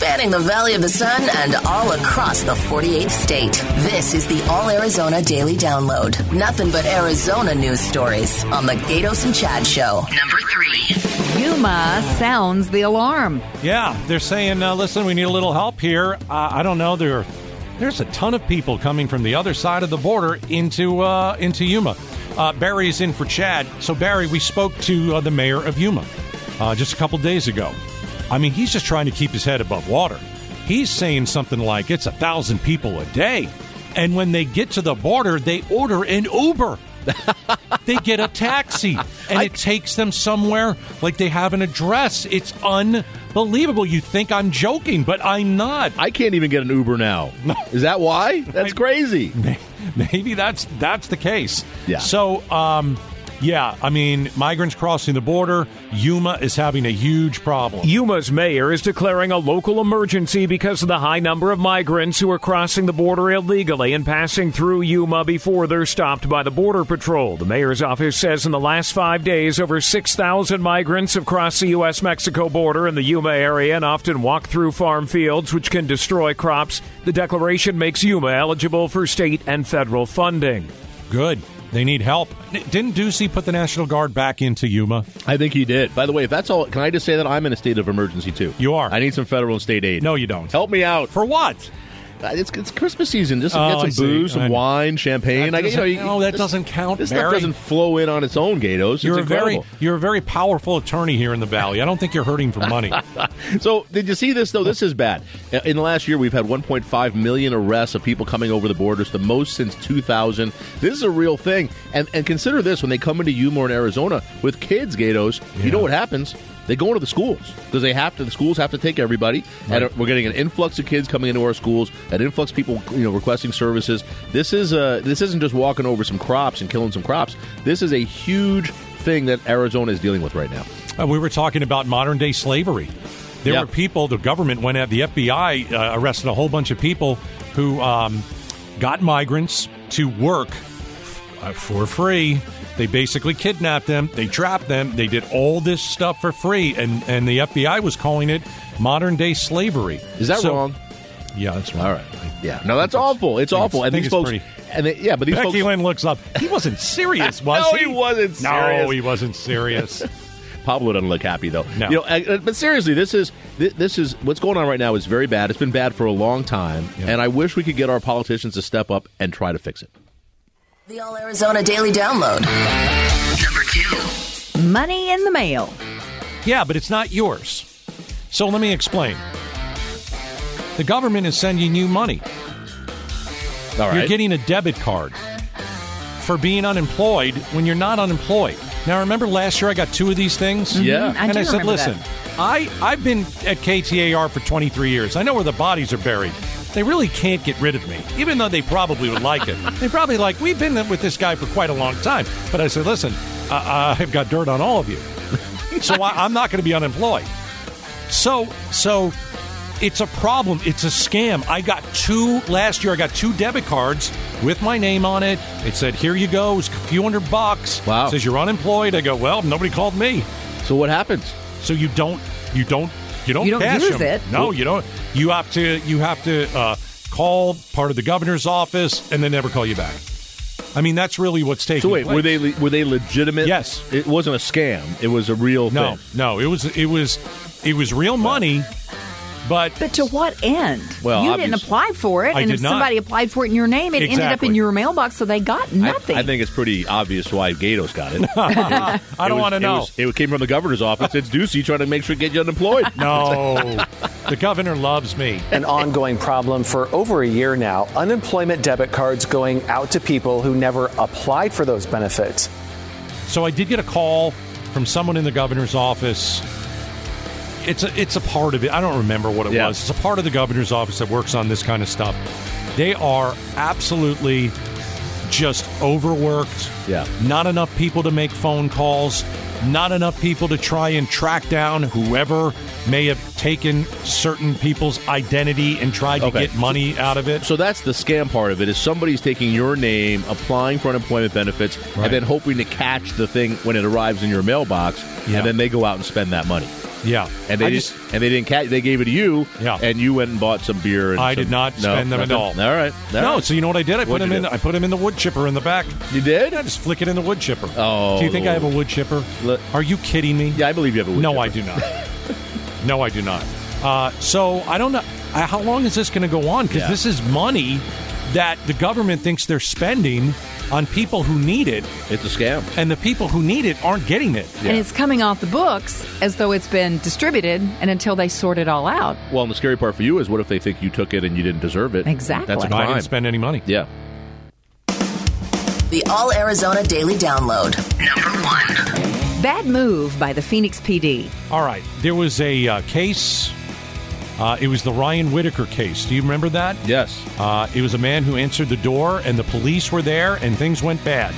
spanning the Valley of the Sun and all across the 48th state. This is the All Arizona Daily Download. Nothing but Arizona news stories on the Gaydos and Chad Show. Number three. Yuma sounds the alarm. Yeah, they're saying, uh, listen, we need a little help here. Uh, I don't know. There, there's a ton of people coming from the other side of the border into uh, into Yuma. Uh, Barry is in for Chad. So, Barry, we spoke to uh, the mayor of Yuma uh, just a couple days ago. I mean, he's just trying to keep his head above water. He's saying something like it's a thousand people a day. And when they get to the border, they order an Uber. they get a taxi and I, it takes them somewhere like they have an address. It's unbelievable. You think I'm joking, but I'm not. I can't even get an Uber now. Is that why? That's crazy. Maybe that's that's the case. Yeah. So, um, yeah, I mean, migrants crossing the border, Yuma is having a huge problem. Yuma's mayor is declaring a local emergency because of the high number of migrants who are crossing the border illegally and passing through Yuma before they're stopped by the Border Patrol. The mayor's office says in the last five days, over 6,000 migrants have crossed the U.S. Mexico border in the Yuma area and often walk through farm fields, which can destroy crops. The declaration makes Yuma eligible for state and federal funding. Good. They need help. Didn't Ducey put the National Guard back into Yuma? I think he did. By the way, if that's all, can I just say that I'm in a state of emergency too? You are. I need some federal and state aid. No, you don't. Help me out. For what? It's, it's Christmas season. Just oh, get some booze, some wine, champagne. I, you know, you, no, that this, doesn't count. This Barry. stuff doesn't flow in on its own, Gaydos. You're it's a very you're a very powerful attorney here in the valley. I don't think you're hurting for money. so, did you see this though? This is bad. In the last year, we've had 1.5 million arrests of people coming over the borders, the most since 2000. This is a real thing. And and consider this: when they come into Yuma in Arizona with kids, Gaydos, yeah. you know what happens? They go into the schools because they have to. The schools have to take everybody, right. and we're getting an influx of kids coming into our schools, an influx of people, you know, requesting services. This is uh, this isn't just walking over some crops and killing some crops. This is a huge thing that Arizona is dealing with right now. Uh, we were talking about modern day slavery. There were people. The government went at the FBI uh, arrested a whole bunch of people who um, got migrants to work uh, for free they basically kidnapped them, they trapped them, they did all this stuff for free, and, and the FBI was calling it modern day slavery. Is that so, wrong? Yeah, that's wrong. All right. Yeah. No, that's awful. It's awful. And these folks. Pretty, and they, yeah, but these Becky folks, Lynn looks up. He wasn't serious, was no, he? he wasn't serious. No, he wasn't serious. Pablo doesn't look happy though. No. You know, uh, but seriously, this is this is what's going on right now is very bad. It's been bad for a long time, yeah. and I wish we could get our politicians to step up and try to fix it. The All Arizona Daily Download. Number two Money in the mail. Yeah, but it's not yours. So let me explain. The government is sending you money. All right. You're getting a debit card for being unemployed when you're not unemployed. Now, remember last year I got two of these things? Mm-hmm. Yeah. I and I said, listen, that. I, I've been at KTAR for 23 years. I know where the bodies are buried they really can't get rid of me, even though they probably would like it. They probably like, we've been with this guy for quite a long time. But I said, listen, uh, I've got dirt on all of you. so I, I'm not going to be unemployed. So, so it's a problem. It's a scam. I got two last year. I got two debit cards with my name on it. It said, "Here you go." It's a few hundred bucks. Wow. It says you're unemployed. I go, "Well, nobody called me." So what happens? So you don't you don't you don't, you don't cash use them. it. No, you don't. You have to. You have to uh, call part of the governor's office and then never call you back. I mean, that's really what's taking. So wait, place. were they were they legitimate? Yes, it wasn't a scam. It was a real. No, thing. no, it was it was it was real money. But but to what end? Well, you didn't apply for it, I and did if not. somebody applied for it in your name, it exactly. ended up in your mailbox, so they got nothing. I, I think it's pretty obvious why Gaydos got it. it was, I don't want to know. It, was, it, came from the governor's office. It's Ducey trying to make sure to get you unemployed. No, the governor loves me. An ongoing problem for over a year now. Unemployment debit cards going out to people who never applied for those benefits. So I did get a call from someone in the governor's office it's a it's a part of it. I don't remember what it yeah. was. It's a part of the governor's office that works on this kind of stuff. They are absolutely just overworked. Yeah. Not enough people to make phone calls. Not enough people to try and track down whoever may have taken certain people's identity and tried to get money out of it. So that's the scam part of it. Is somebody's taking your name, applying for unemployment benefits, right. and then hoping to catch the thing when it arrives in your mailbox, yeah. and then they go out and spend that money. Yeah. and they I didn't, just- and they didn't catch. They gave it to you, Yeah. and you went and bought some beer. And I some- did not no, spend them at all. All right, All no, right. so you know what I did? I put What'd him you in. do? I put him in the wood chipper in the back. you did. I just flick it in the wood chipper. Oh, do you think I have a wood chipper? Look- Are you kidding me? Yeah, I believe you have a wood no, chipper. I do not. no, I do not. Uh, so I don't know. Uh, how long is this going to go on? Because Yeah. this is money that the government thinks they're spending on people who need it, It's a scam. and the people who need it aren't getting it. And it's coming off the books as though it's been distributed, and until they sort it all out. Well, and the scary part for you is, what if they think you took it and you didn't deserve it? Exactly. That's a I crime. didn't spend any money. yeah. The All Arizona Daily Download. Number one. Bad move by the Phoenix PD. All right. There was a uh, case. Uh, it was the Ryan Whitaker case. Do you remember that? Yes. Uh, it was a man who answered the door, and the police were there, and things went bad.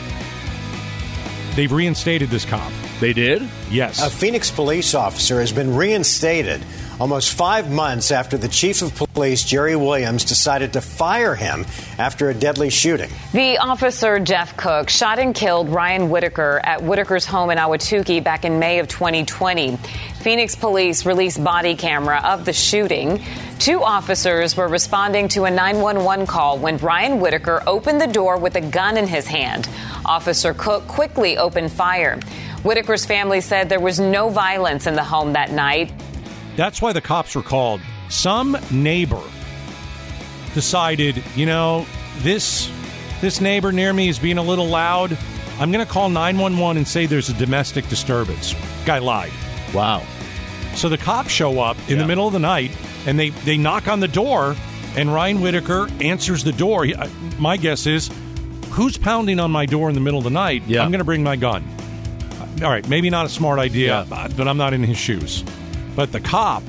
They've reinstated this cop. They did. Yes. A Phoenix police officer has been reinstated almost five months after the chief of police, Jeri Williams, decided to fire him after a deadly shooting. The officer, Jeff Cook, shot and killed Ryan Whitaker at Whitaker's home in Ahwatukee back in May of 2020. Phoenix police released body camera of the shooting. Two officers were responding to a 911 call when Ryan Whitaker opened the door with a gun in his hand. Officer Cook quickly opened fire. Whitaker's family said there was no violence in the home that night. That's why the cops were called. Some neighbor decided, you know, this this neighbor near me is being a little loud. I'm going to call 911 and say there's a domestic disturbance. Guy lied. Wow. So the cops show up in the middle of the night and they, they knock on the door, and Ryan Whitaker answers the door. He, uh, my guess is, who's pounding on my door in the middle of the night? Yeah. I'm going to bring my gun. All right, maybe not a smart idea, Yeah. but I'm not in his shoes. But the cop,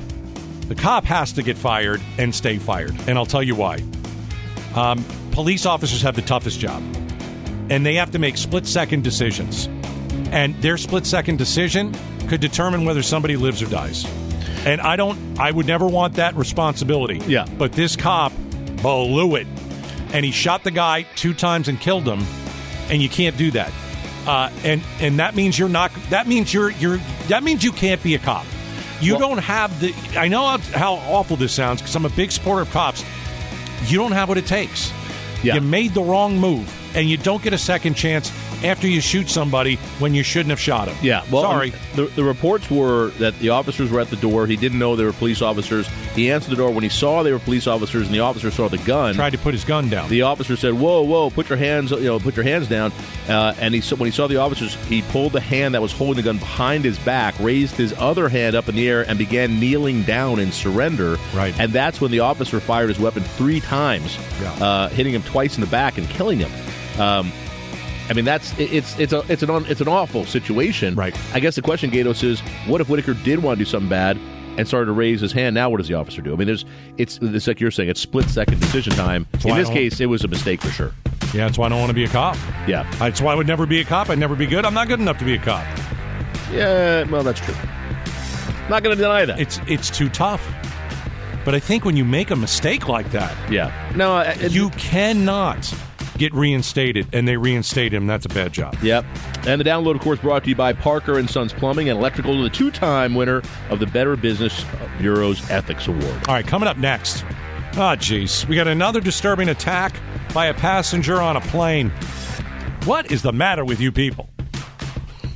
the cop has to get fired and stay fired, and I'll tell you why. Um, police officers have the toughest job, and they have to make split second decisions. And their split second decision could determine whether somebody lives or dies. And I don't, I would never want that responsibility. Yeah. But this cop blew it, and he shot the guy two times and killed him, and you can't do that. Uh, and and that means you're not. That means you're you're. That means you can't be a cop. You Well- don't have the. I know how, how awful this sounds because I'm a big supporter of cops. You don't have what it takes. Yeah. You made the wrong move, and you don't get a second chance after you shoot somebody when you shouldn't have shot him. Yeah, well, sorry. um, the, the reports were that the officers were at the door. He didn't know they were police officers. He answered the door when he saw they were police officers, and the officer saw the gun. Tried to put his gun down. the officer said, "Whoa, whoa, put your hands, you know, put your hands down." Uh, and he when he saw the officers, he pulled the hand that was holding the gun behind his back, raised his other hand up in the air, and began kneeling down in surrender. Right. And that's when the officer fired his weapon three times, Yeah. uh, hitting him twice in the back and killing him. Um, I mean, that's it's it's a it's an it's an awful situation. Right. I guess the question, Gaydos, is what if Whitaker did want to do something bad and started to raise his hand? Now, what does the officer do? I mean, there's it's it's like you're saying, it's split second decision time. why In this case, it was a mistake for sure. yeah, that's why I don't want to be a cop. Yeah. That's why I would never be a cop. I'd never be good. I'm not good enough to be a cop. Yeah, well, that's true. Not going to deny that. It's it's too tough. But I think when you make a mistake like that, yeah. No, it- you cannot get reinstated, and they reinstate him. That's a bad job. Yep. And the download, of course, brought to you by Parker and Sons Plumbing and Electrical, the two-time winner of the Better Business Bureau's Ethics Award. All right, coming up next. Ah, jeez. We got another disturbing attack by a passenger on a plane. What is the matter with you people?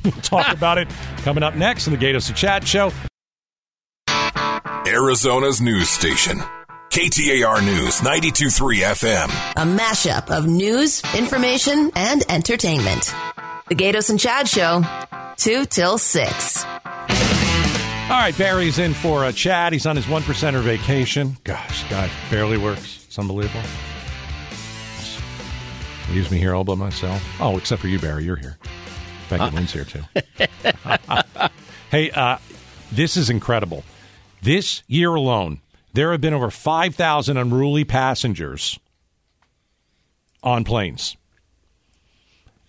We'll talk about it coming up next in the Gaydos of Chad show. Arizona's news station. KTAR News 923 FM. A mashup of news, information, and entertainment. The Gaydos and Chad Show, 2 till 6. All right, Barry's in for a chat. He's on his one percenter vacation. Gosh, God, barely works. It's unbelievable. Leaves me here all by myself. Oh, except for you, Barry. You're here. Becky Lynn's here too. hey, uh, this is incredible. This year alone, there have been over five thousand unruly passengers on planes.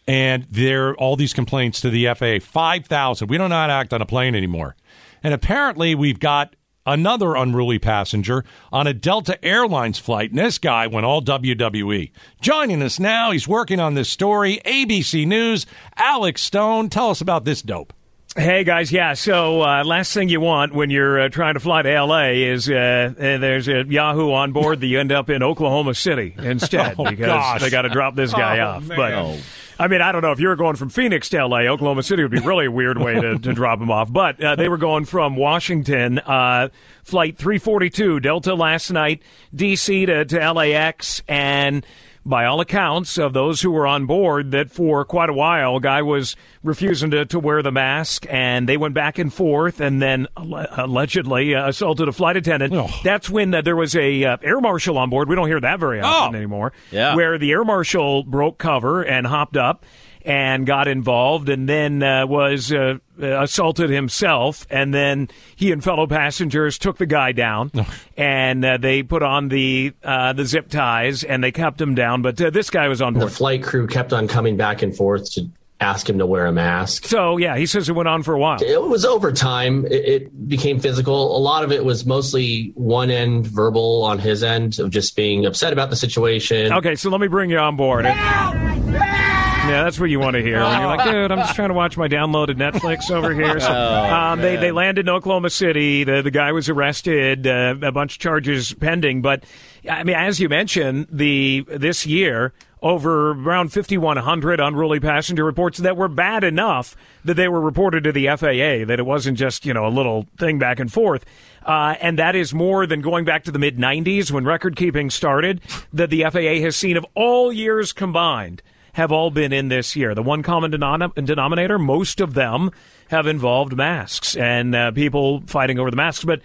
And there are all these complaints to the FAA. 5,000. We don't know how to act on a plane anymore. And apparently, we've got another unruly passenger on a Delta Airlines flight. And this guy went all WWE. Joining us now, he's working on this story. ABC News, Alex Stone. Tell us about this dope. Hey guys, yeah. So uh, last thing you want when you're uh, trying to fly to LA is uh, uh, there's a Yahoo on board that you end up in Oklahoma City instead Oh, because gosh. they got to drop this guy Oh, off. man. But Oh. I mean, I don't know if you were going from Phoenix to LA, Oklahoma City would be really a weird way to, to drop him off. But uh, they were going from Washington, uh, flight 342 Delta last night, DC to, to LAX, and by all accounts of those who were on board, that for quite a while, guy was refusing to, to wear the mask, and they went back and forth, and then alle- allegedly uh, assaulted a flight attendant. Oh. That's when uh, there was a uh, air marshal on board. We don't hear that very often Oh. anymore. Yeah. Where the air marshal broke cover and hopped up and got involved and then uh, was uh, uh, assaulted himself and then he and fellow passengers took the guy down and uh, they put on the uh, the zip ties and they kept him down but uh, this guy was on The flight crew kept on coming back and forth to ask him to wear a mask. so yeah he says it went on for a while It was over time. It, it became physical. A lot of it was mostly one end verbal on his end of just being upset about the situation. okay so let me bring you on board yeah, that's what you want to hear. When you're like, dude, I'm just trying to watch my downloaded Netflix over here. So, um, they they landed in Oklahoma City. The the guy was arrested. Uh, a bunch of charges pending. But I mean, as you mentioned, the this year over around 5,100 unruly passenger reports that were bad enough that they were reported to the FAA. That it wasn't just you know a little thing back and forth. Uh, and that is more than going back to the mid 90s when record keeping started. That the FAA has seen of all years combined have all been in this year. The one common denom- denominator, most of them have involved masks and uh, people fighting over the masks. But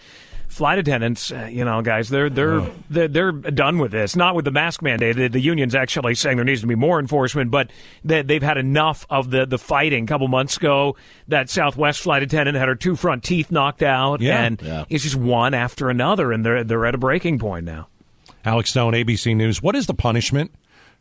flight attendants, uh, you know, guys, they're they're, they're they're done with this. Not with the mask mandate. The, the union's actually saying there needs to be more enforcement, but they, they've had enough of the the fighting. A couple months ago, that Southwest flight attendant had her two front teeth knocked out, Yeah. and Yeah. it's just one after another, and they're they're at a breaking point now. Alex Stone, ABC News. What is the punishment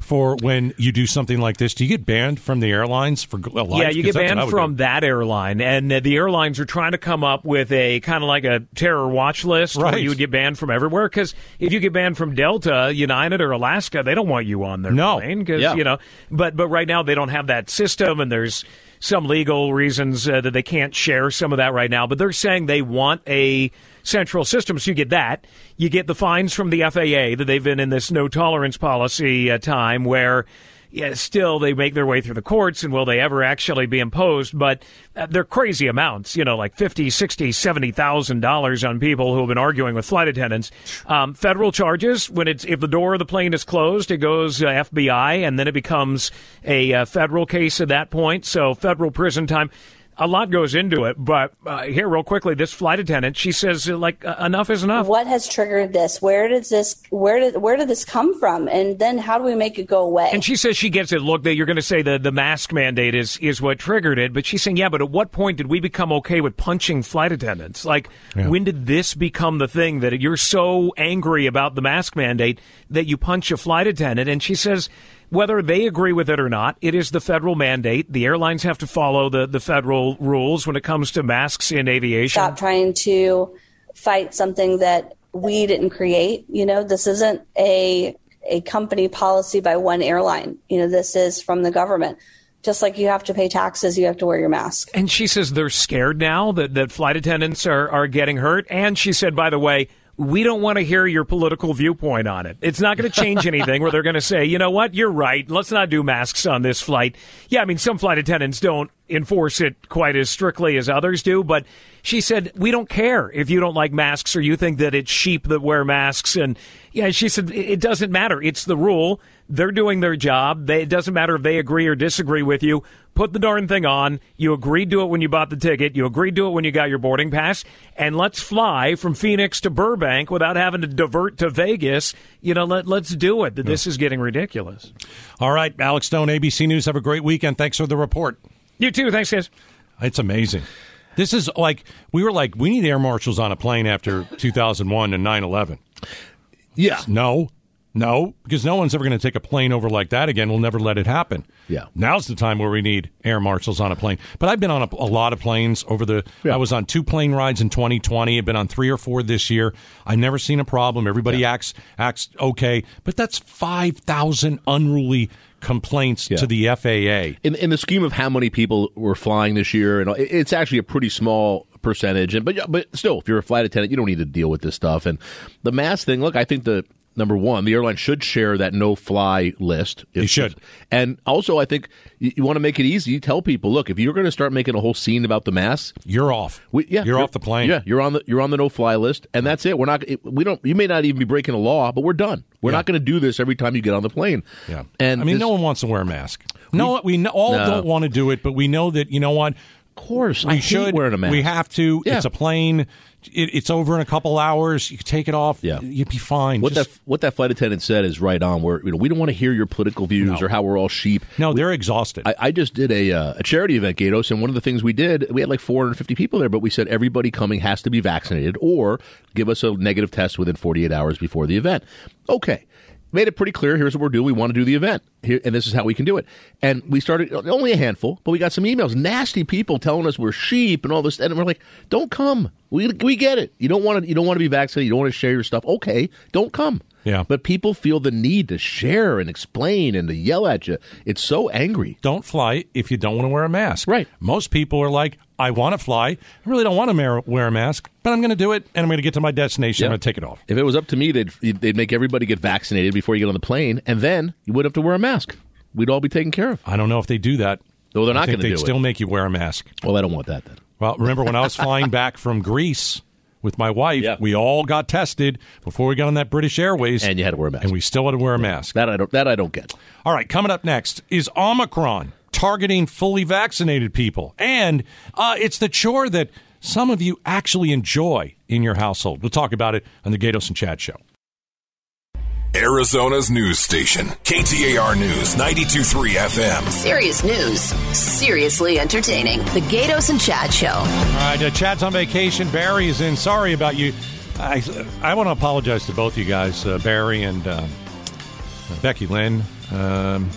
for when you do something like this? Do you get banned from the airlines for uh, life? Yeah, you get that's what I banned from do. that airline, and uh, the airlines are trying to come up with a kind of like a terror watch list where Right. you would get banned from everywhere. Because if you get banned from Delta, United, or Alaska, they don't want you on their No. plane. Because Yeah. you know, but but right now they don't have that system, and there's some legal reasons uh, that they can't share some of that right now. But they're saying they want a central system, so you get that. You get the fines from the FAA that they've been in this no tolerance policy uh, time where yeah, still they make their way through the courts and will they ever actually be imposed? But uh, they're crazy amounts you know like 50 60 70,000 dollars on people who have been arguing with flight attendants. Um, federal charges when it's if the door of the plane is closed it goes uh, FBI and then it becomes a uh, federal case at that point. So federal prison time a lot goes into it, but uh, here, real quickly, this flight attendant, she says, uh, like, uh, enough is enough. What has triggered this? Where does this where did where did this come from? And then how do we make it go away? And she says she gets it. Look, that you're going to say the, the mask mandate is, is what triggered it, but she's saying, yeah, but at what point did we become okay with punching flight attendants? Like, Yeah. when did this become the thing that you're so angry about the mask mandate that you punch a flight attendant? And she says, whether they agree with it or not, it is the federal mandate. The airlines have to follow the, the federal rules when it comes to masks in aviation. Stop trying to fight something that we didn't create. You know, this isn't a a company policy by one airline. You know, this is from the government. Just like you have to pay taxes, you have to wear your mask. And she says they're scared now that, that flight attendants are, are getting hurt. And she said, by the way, we don't want to hear your political viewpoint on it. It's not going to change anything where they're going to say, you know what, you're right. Let's not do masks on this flight. Yeah, I mean, some flight attendants don't enforce it quite as strictly as others do, but she said, we don't care if you don't like masks or you think that it's sheep that wear masks. And yeah, she said, it doesn't matter. It's the rule. They're doing their job. They, it doesn't matter if they agree or disagree with you. Put the darn thing on. You agreed to it when you bought the ticket. You agreed to it when you got your boarding pass. And let's fly from Phoenix to Burbank without having to divert to Vegas. You know, let, let's do it. This is getting ridiculous. All right, Alex Stone, ABC News. Have a great weekend. Thanks for the report. You too. Thanks, guys. It's amazing. This is like we were like we need air marshals on a plane after 2001 and 9/11. Yeah. No, No, because no one's ever going to take a plane over like that again. We'll never let it happen. Yeah. Now's the time where we need air marshals on a plane. But I've been on a, a lot of planes over the. I was on two plane rides in 2020. I've been on three or four this year. I've never seen a problem. Everybody acts acts okay. But that's five thousand unruly complaints to the FAA. In, in the scheme of how many people were flying this year, and it's actually a pretty small percentage. And but but still, if you're a flight attendant, you don't need to deal with this stuff. And the mask thing. Look, I think the number one, the airline should share that no fly list. They should. And also, I think you, you want to make it easy. You tell people, look, if you're going to start making a whole scene about the mask, you're off. We, yeah, You're off the plane. Yeah, you're on the you're on the no fly list, and that's it. We're not. We don't. You may not even be breaking a law, but we're done. We're not going to do this every time you get on the plane. Yeah. And I mean, this- no one wants to wear a mask. No, we, we all No. don't want to do it, but we know that you know what. Of course, we I hate should wearing a mask. We have to. Yeah. It's a plane. It, it's over in a couple hours. You take it off. Yeah. you'd be fine. What Just- that what that flight attendant said is right on. Where you know we don't want to hear your political views or how we're all sheep. No, they're exhausted. I, I just did a uh, a charity event, Gaydos, and one of the things we did, we had like 450 people there, but we said everybody coming has to be vaccinated or give us a negative test within 48 hours before the event. Okay. Made it pretty clear. Here's what we're doing. We want to do the event, Here, and this is how we can do it. And we started only a handful, but we got some emails, nasty people telling us we're sheep and all this. And we're like, "Don't come. We we get it. You don't want to. You don't want to be vaccinated. You don't want to share your stuff. Okay, don't come. Yeah. But people feel the need to share and explain and to yell at you. It's so angry. don't fly if you don't want to wear a mask. Right. Most people are like, I want to fly. I really don't want to mar- wear a mask, but I'm going to do it, and I'm going to get to my destination. I'm going to take it off. If it was up to me, they'd they'd make everybody get vaccinated before you get on the plane, and then you would have to wear a mask. We'd all be taken care of. I don't know if they do that. No, they're not going to they'd do still it. make you wear a mask. Well, I don't want that then. Well, remember when I was flying back from Greece with my wife, Yeah. we all got tested before we got on that British Airways, and you had to wear a mask, and we still had to wear a mask. That I don't. That I don't get. All right, coming up next is Omicron targeting fully vaccinated people, and uh, it's the chore that some of you actually enjoy in your household. We'll talk about it on the Gaydos and Chad Show. Arizona's news station, KTAR News 923 FM. Serious news, seriously entertaining. The Gaydos and Chad Show. All right, uh, Chad's on vacation. Barry is in. Sorry about you. I, I want to apologize to both you guys, uh, Barry and um, Becky Lynn. Um,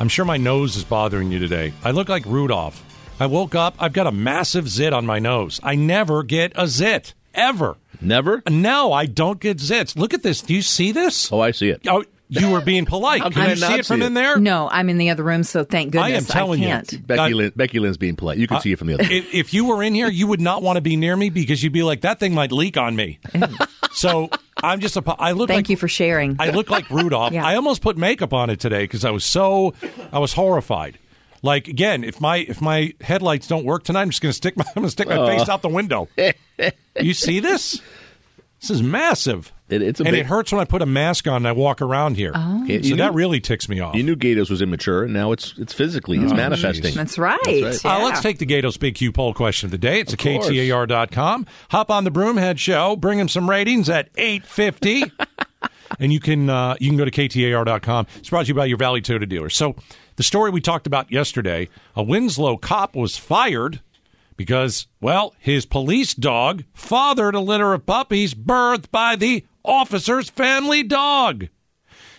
I'm sure my nose is bothering you today. I look like Rudolph. I woke up. I've got a massive zit on my nose. I never get a zit ever. Never. No, I don't get zits. Look at this. Do you see this? Oh, I see it. Oh, you were being polite. How Can can I you see it from see in there? No, I'm in the other room, so thank goodness I am telling you. can't. Becky Uh, Lynn, Becky Lynn's being polite. You can see it from the other. if, if you were in here, you would not want to be near me because you'd be like, that thing might leak on me. so I'm just a. I look. Thank like, you for sharing. I look like Rudolph. Yeah. I almost put makeup on it today because I was so. I was horrified. Like again, if my if my headlights don't work tonight, I'm just going to stick my I'm going to stick my Oh. face out the window. you see this? This is massive. It- it's a and big- it hurts when I put a mask on and I walk around here. Oh. Okay, So you that really ticks me off. You knew Gaydos was immature, and now it's it's physically, it's Oh, manifesting. jeez. That's right. That's Uh, Yeah. let's take the Gaydos Big Q poll question of the day. It's a course. KTAR.com. Hop on the Broomhead Show. Bring him some ratings at 850. and you can uh, you can go to KTAR.com. It's brought to you by your Valley Toyota dealer. So the story we talked about yesterday, a Winslow cop was fired because, well, his police dog fathered a litter of puppies birthed by the officer's family dog.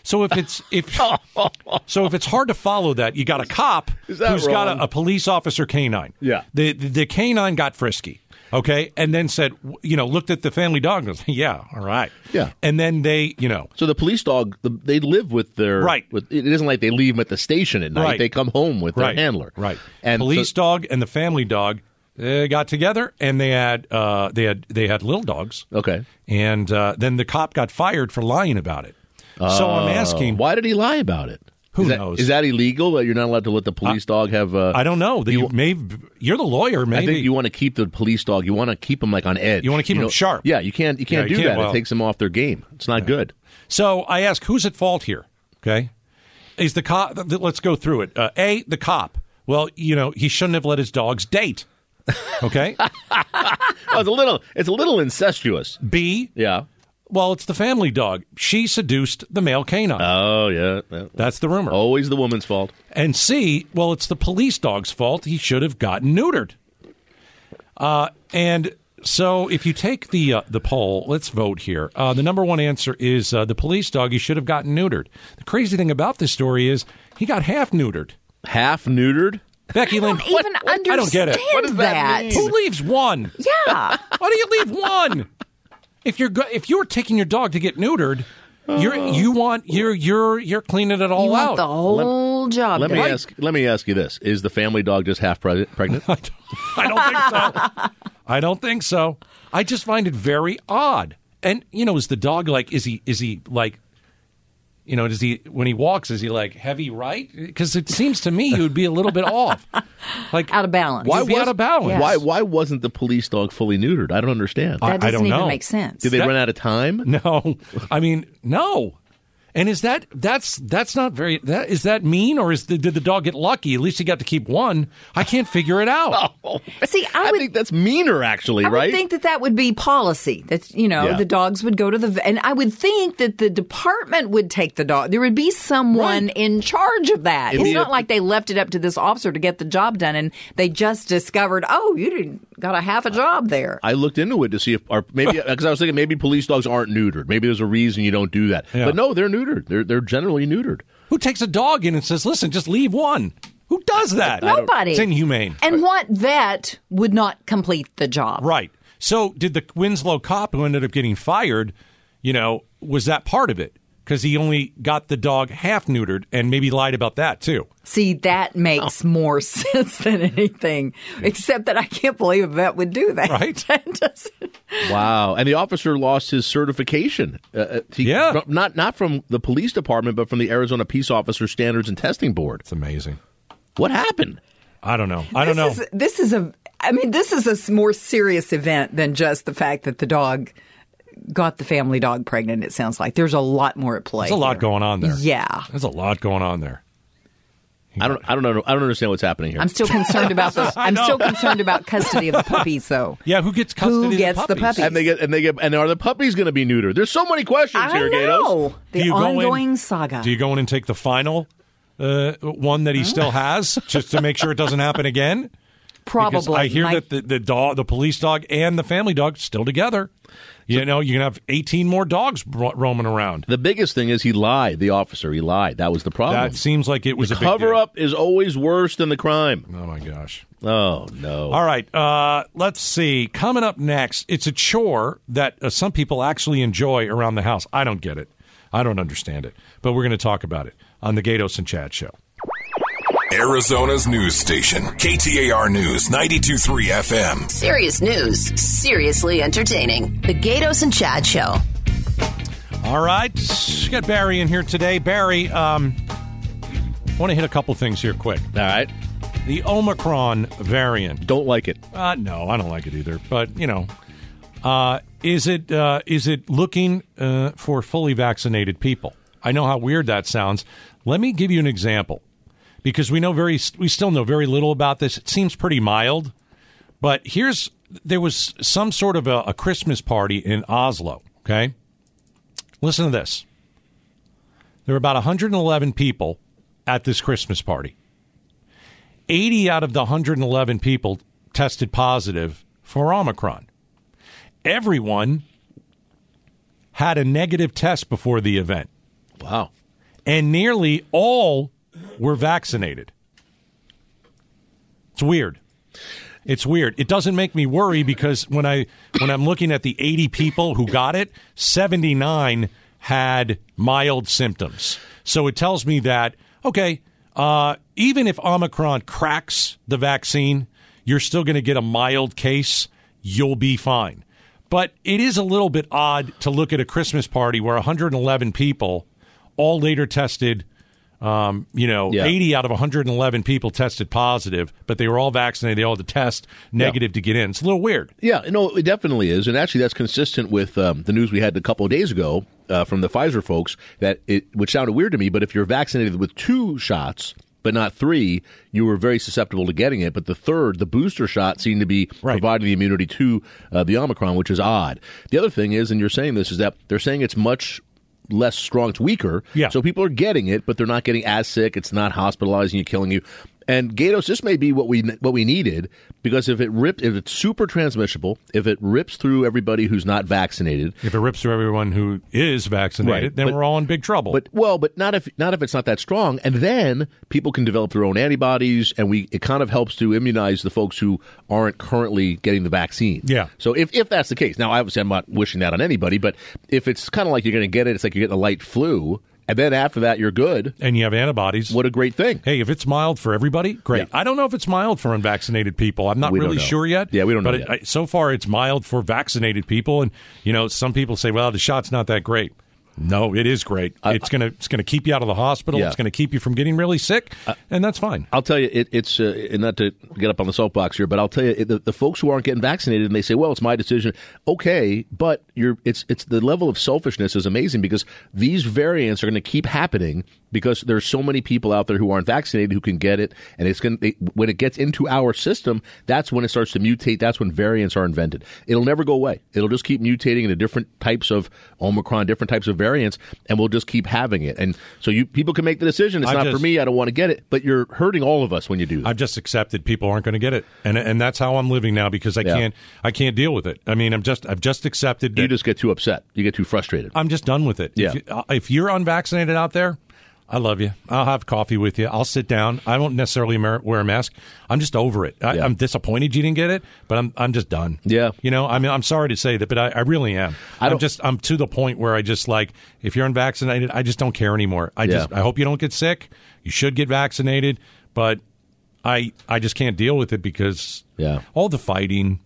So if it's if so if it's hard to follow that, you got a cop who's got a, a police officer canine. Yeah. The, the the canine got frisky. Okay, and then said, you know, looked at the family dog goes, "Yeah, all right." Yeah. and then they, you know, So the police dog, the, they live with their Right. With, it isn't like they leave them at the station at night. Right. They come home with right, their handler. right, And police so- dog and the family dog they got together and they had uh, they had they had little dogs. Okay. and uh, then the cop got fired for lying about it. so I'm Uh, asking, why did he lie about it? Who Is that- knows? Is that illegal? That you're not allowed to let the police dog have? Uh, I don't know. You, you- may you're the lawyer. Maybe I think you want to keep the police dog. You want to keep them like on edge. You wanna keep 'em sharp. Yeah, you can't. You can't Yeah, you do can't- that. well- it takes them off their game. It's not good. So I ask, who's at fault here? Okay, is the cop? Let's go through it. Uh, a, the cop. Well, you know, he shouldn't have let his dogs date. Okay. Oh, it's a little. It's a little incestuous. B, Yeah. well, it's the family dog. She seduced the male canine. Oh yeah. yeah. That's the rumor. Always the woman's fault. And C, well, it's the police dog's fault. He should have gotten neutered. Uh, and So if you take the uh, the poll, let's vote here. Uh, the number one answer is uh, the police dog. He should have gotten neutered. The crazy thing about this story is he got half neutered. Half neutered. Becky Lynn, don't even I don't get it. understand What does that that. mean? Who leaves one? Yeah. Why do you leave one? If you're go- if you're taking your dog to get neutered, you're you want you're you're you're cleaning it all You want out. the whole job Let me done. ask. Let me ask you this: Is the family dog just half pre- pregnant? I don't think so. I don't think so. I just find it very odd. And you know, is the dog like? Is he? Is he like? You know, does he when he walks? Is he like heavy right? Because it seems to me he would be a little bit off, like out of balance. Why was out of balance? Why why wasn't the police dog fully neutered? I don't understand. I- I That doesn't don't even know. make sense. Did they That- run out of time? No, I mean no. And is that that's that's not very that is that mean or is the, did the dog get lucky? At least he got to keep one. I can't figure it out. Oh. See, I, would think that's meaner, actually, right? I would think that that would be policy. That you know, Yeah. the dogs would go to the vet, and I would think that the department would take the dog. There would be someone in charge of that. It'd it's be not a- like they left it up to this officer to get the job done, and they just discovered, oh, you didn't got a half a job there. I looked into it to see if, or maybe because I was thinking maybe police dogs aren't neutered. Maybe there's a reason you don't do that. Yeah. But no, they're neutered. They're they're generally neutered. Who takes a dog in and says, "Listen, just leave one"? Who does that? Nobody. It's inhumane. And what vet would not complete the job? Right. So, did the Winslow cop who ended up getting fired, you know, was that part of it? Because he only got the dog half neutered and maybe lied about that too. See, that makes more sense than anything. Except that I can't believe a vet would do that. Right. That doesn't- Wow. And the officer lost his certification. Uh, uh, he- Yeah. fr- Not not from the police department, but from the Arizona Peace Officer Standards and Testing Board. It's amazing. What happened? I don't know. I don't know. This is, this is a. I mean, this is a more serious event than just the fact that the dog got the family dog pregnant. It sounds like there's a lot more at play. There's a lot here. going on there. Yeah, There's a lot going on there. I don't I don't know. I don't understand what's happening here. I'm still concerned about the. I I'm still concerned about custody of the puppies, though. Yeah, who gets custody Who of gets the the puppies? puppies? and they get and they get and are the puppies going to be neutered? There's so many questions I here, Gaydos. know the Do you go in- ongoing saga. Do you go in and take the final uh, one that he still has just to make sure it doesn't happen again? Because Probably. I hear My- that the, the dog, the police dog, and the family dog still together. You know, you can have 18 more dogs roaming around. The biggest thing is he lied. The officer he lied. That was the problem. That seems like it was the a big cover up is always worse than the crime. Oh my gosh. Oh no. All right, uh, let's see. Coming up next, it's a chore that uh, some people actually enjoy around the house. I don't get it. I don't understand it. But we're going to talk about it on the Gaydos and Chad show. Arizona's news station, KTAR News 923 FM. Serious news, seriously entertaining. The Gaydos and Chad Show. All right, got Barry in here today. Barry, um, want to hit a couple things here quick. All right. The Omicron variant. Don't like it. Uh, no, I don't like it either. But you know, uh, is it uh, is it looking uh, for fully vaccinated people? I know how weird that sounds. Let me give you an example, because we know very we still know very little about this. It seems pretty mild, but here's there was some sort of a, a Christmas party in Oslo. Okay, listen to this. There were about 111 people at this Christmas party. 80 out of the 111 people tested positive for Omicron. Everyone had a negative test before the event, Wow. and nearly all were vaccinated. It's weird. It's weird. It doesn't make me worry because when I when I'm looking at the 80 people who got it, 79 had mild symptoms. So it tells me that okay, uh, even if Omicron cracks the vaccine, you're still going to get a mild case. You'll be fine. But it is a little bit odd to look at a Christmas party where 111 people all later tested um, you know, Yeah. 80 out of 111 people tested positive, but they were all vaccinated. They all had to test negative to get in. It's a little weird. Yeah, no, it definitely is, and actually, that's consistent with um, the news we had a couple of days ago uh, from the Pfizer folks. That it, which sounded weird to me, but if you're vaccinated with two shots but not three, you were very susceptible to getting it. But the third, the booster shot, seemed to be Right. providing the immunity to uh, the Omicron, which is odd. The other thing is, and you're saying this, is that they're saying it's much less strong, it's weaker. Yeah. So people are getting it, but they're not getting as sick. It's not hospitalizing you, killing you. And Gaydos, this may be what we what we needed because if it ripped, if it's super transmissible, if it rips through everybody who's not vaccinated, If it rips through everyone who is vaccinated, Right, then but- we're all in big trouble. But well, but not if not if it's not that strong, and then people can develop their own antibodies, and we it kind of helps to immunize the folks who aren't currently getting the vaccine. Yeah. So if if that's the case, now obviously I'm not wishing that on anybody, but if it's kind of like you're going to get it, it's like you're getting a light flu, and then after that you're good. and you have antibodies. What a great thing! Hey, if it's mild for everybody, great. Yeah. I don't know if it's mild for unvaccinated people. I'm not We really sure yet. Yeah, we don't know But. It, I, so far, it's mild for vaccinated people, and you know, some people say, "Well, the shot's not that great." No, it is great. it's gonna it's gonna keep you out of the hospital. Yeah. It's gonna keep you from getting really sick, and that's fine. I'll tell you, it, it's uh, not to get up on the soapbox here, but I'll tell you, it, the, the folks who aren't getting vaccinated and they say, "Well, it's my decision." Okay, but you're it's it's the level of selfishness is amazing because these variants are going to keep happening because there's so many people out there who aren't vaccinated who can get it, and it's going to when it gets into our system, that's when it starts to mutate. That's when variants are invented. It'll never go away. It'll just keep mutating into different types of Omicron, different types of variants, and we'll just keep having it. And so you people can make the decision. It's I not for me. I don't want to get it, but you're hurting all of us when you do that. I've just accepted people aren't going to get it, and and that's how I'm living now because I Yeah. can't I can't deal with it. I mean, I'm just I've just accepted that you just get too upset. You get too frustrated. I'm just done with it. Yeah. If, you, uh, if you're unvaccinated out there, I love you. I'll have coffee with you. I'll sit down. I don't necessarily wear a mask. I'm just over it. I, Yeah. I'm disappointed you didn't get it, but I'm I'm just done. Yeah. You know, I mean, I'm sorry to say that, but I, I really am. I I'm just I'm to the point where I just like if you're unvaccinated, I just don't care anymore. I just I hope you don't get sick. You should get vaccinated, but I I just can't deal with it because Yeah. all the fighting,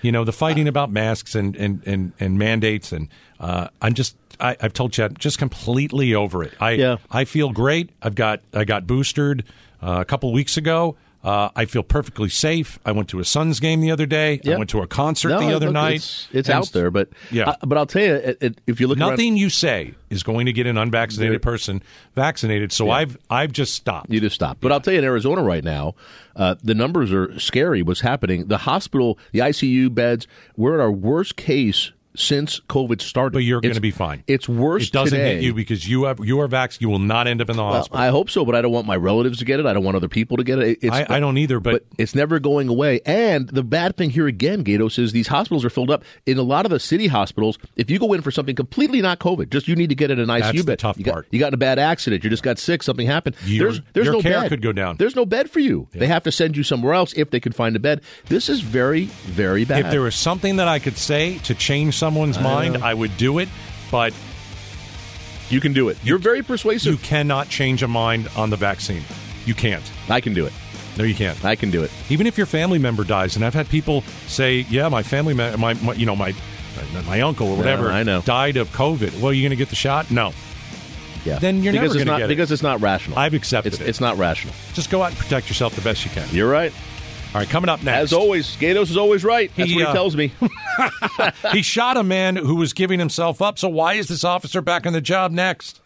you know, the fighting about masks and and and, and mandates, and uh, I'm just I, I've told Chad just completely over it. I Yeah. I feel great. I've got I got boosted uh, a couple weeks ago. Uh, I feel perfectly safe. I went to a Suns game the other day. I went to a concert No, the other look, night. It's, it's out there, but Yeah. uh, but I'll tell you, it, it, if you look around- Nothing you say is going to get an unvaccinated person vaccinated. So I've I've just stopped. You just stop. But I'll tell you, in Arizona right now, uh, the numbers are scary. What's happening? The hospital, the ICU beds, we're at our worst case since COVID started. But you're going to be fine. It's worse It doesn't today. hit you because you have you are vax. You will not end up in the Well, hospital. I hope so, but I don't want my relatives to get it. I don't want other people to get it. It's, I, I don't either. But, it's never going away. And the bad thing here again, Gaydos, is these hospitals are filled up. In a lot of the city hospitals, if you go in for something completely not COVID, just you need to get in an ICU That's the bed. tough you got, part. You got in a bad accident. You just got sick. Something happened. Your- there's there's your no care bed. could go down. There's no bed for you. They have to send you somewhere else if they can find a bed. This is very very bad. if there was something that I could say to change someone's mind, I would do it. But you can do it. You're very persuasive. you cannot change a mind on the vaccine. You can't. I can do it. No, you can't. I can do it. Even if your family member dies, and I've had people say, "Yeah, my family, me- my, my you know, my my uncle or whatever, I know. died of COVID." Well, you going to get the shot? No. Yeah. Then you're because never gonna not get it. because it's not rational. I've accepted it's, it. it's not rational. Just go out and protect yourself the best you can. You're right. All right, coming up next. As always, Gaydos is always right. That's He, what he uh, tells me. he shot a man who was giving himself up. So why is this officer back on the job next?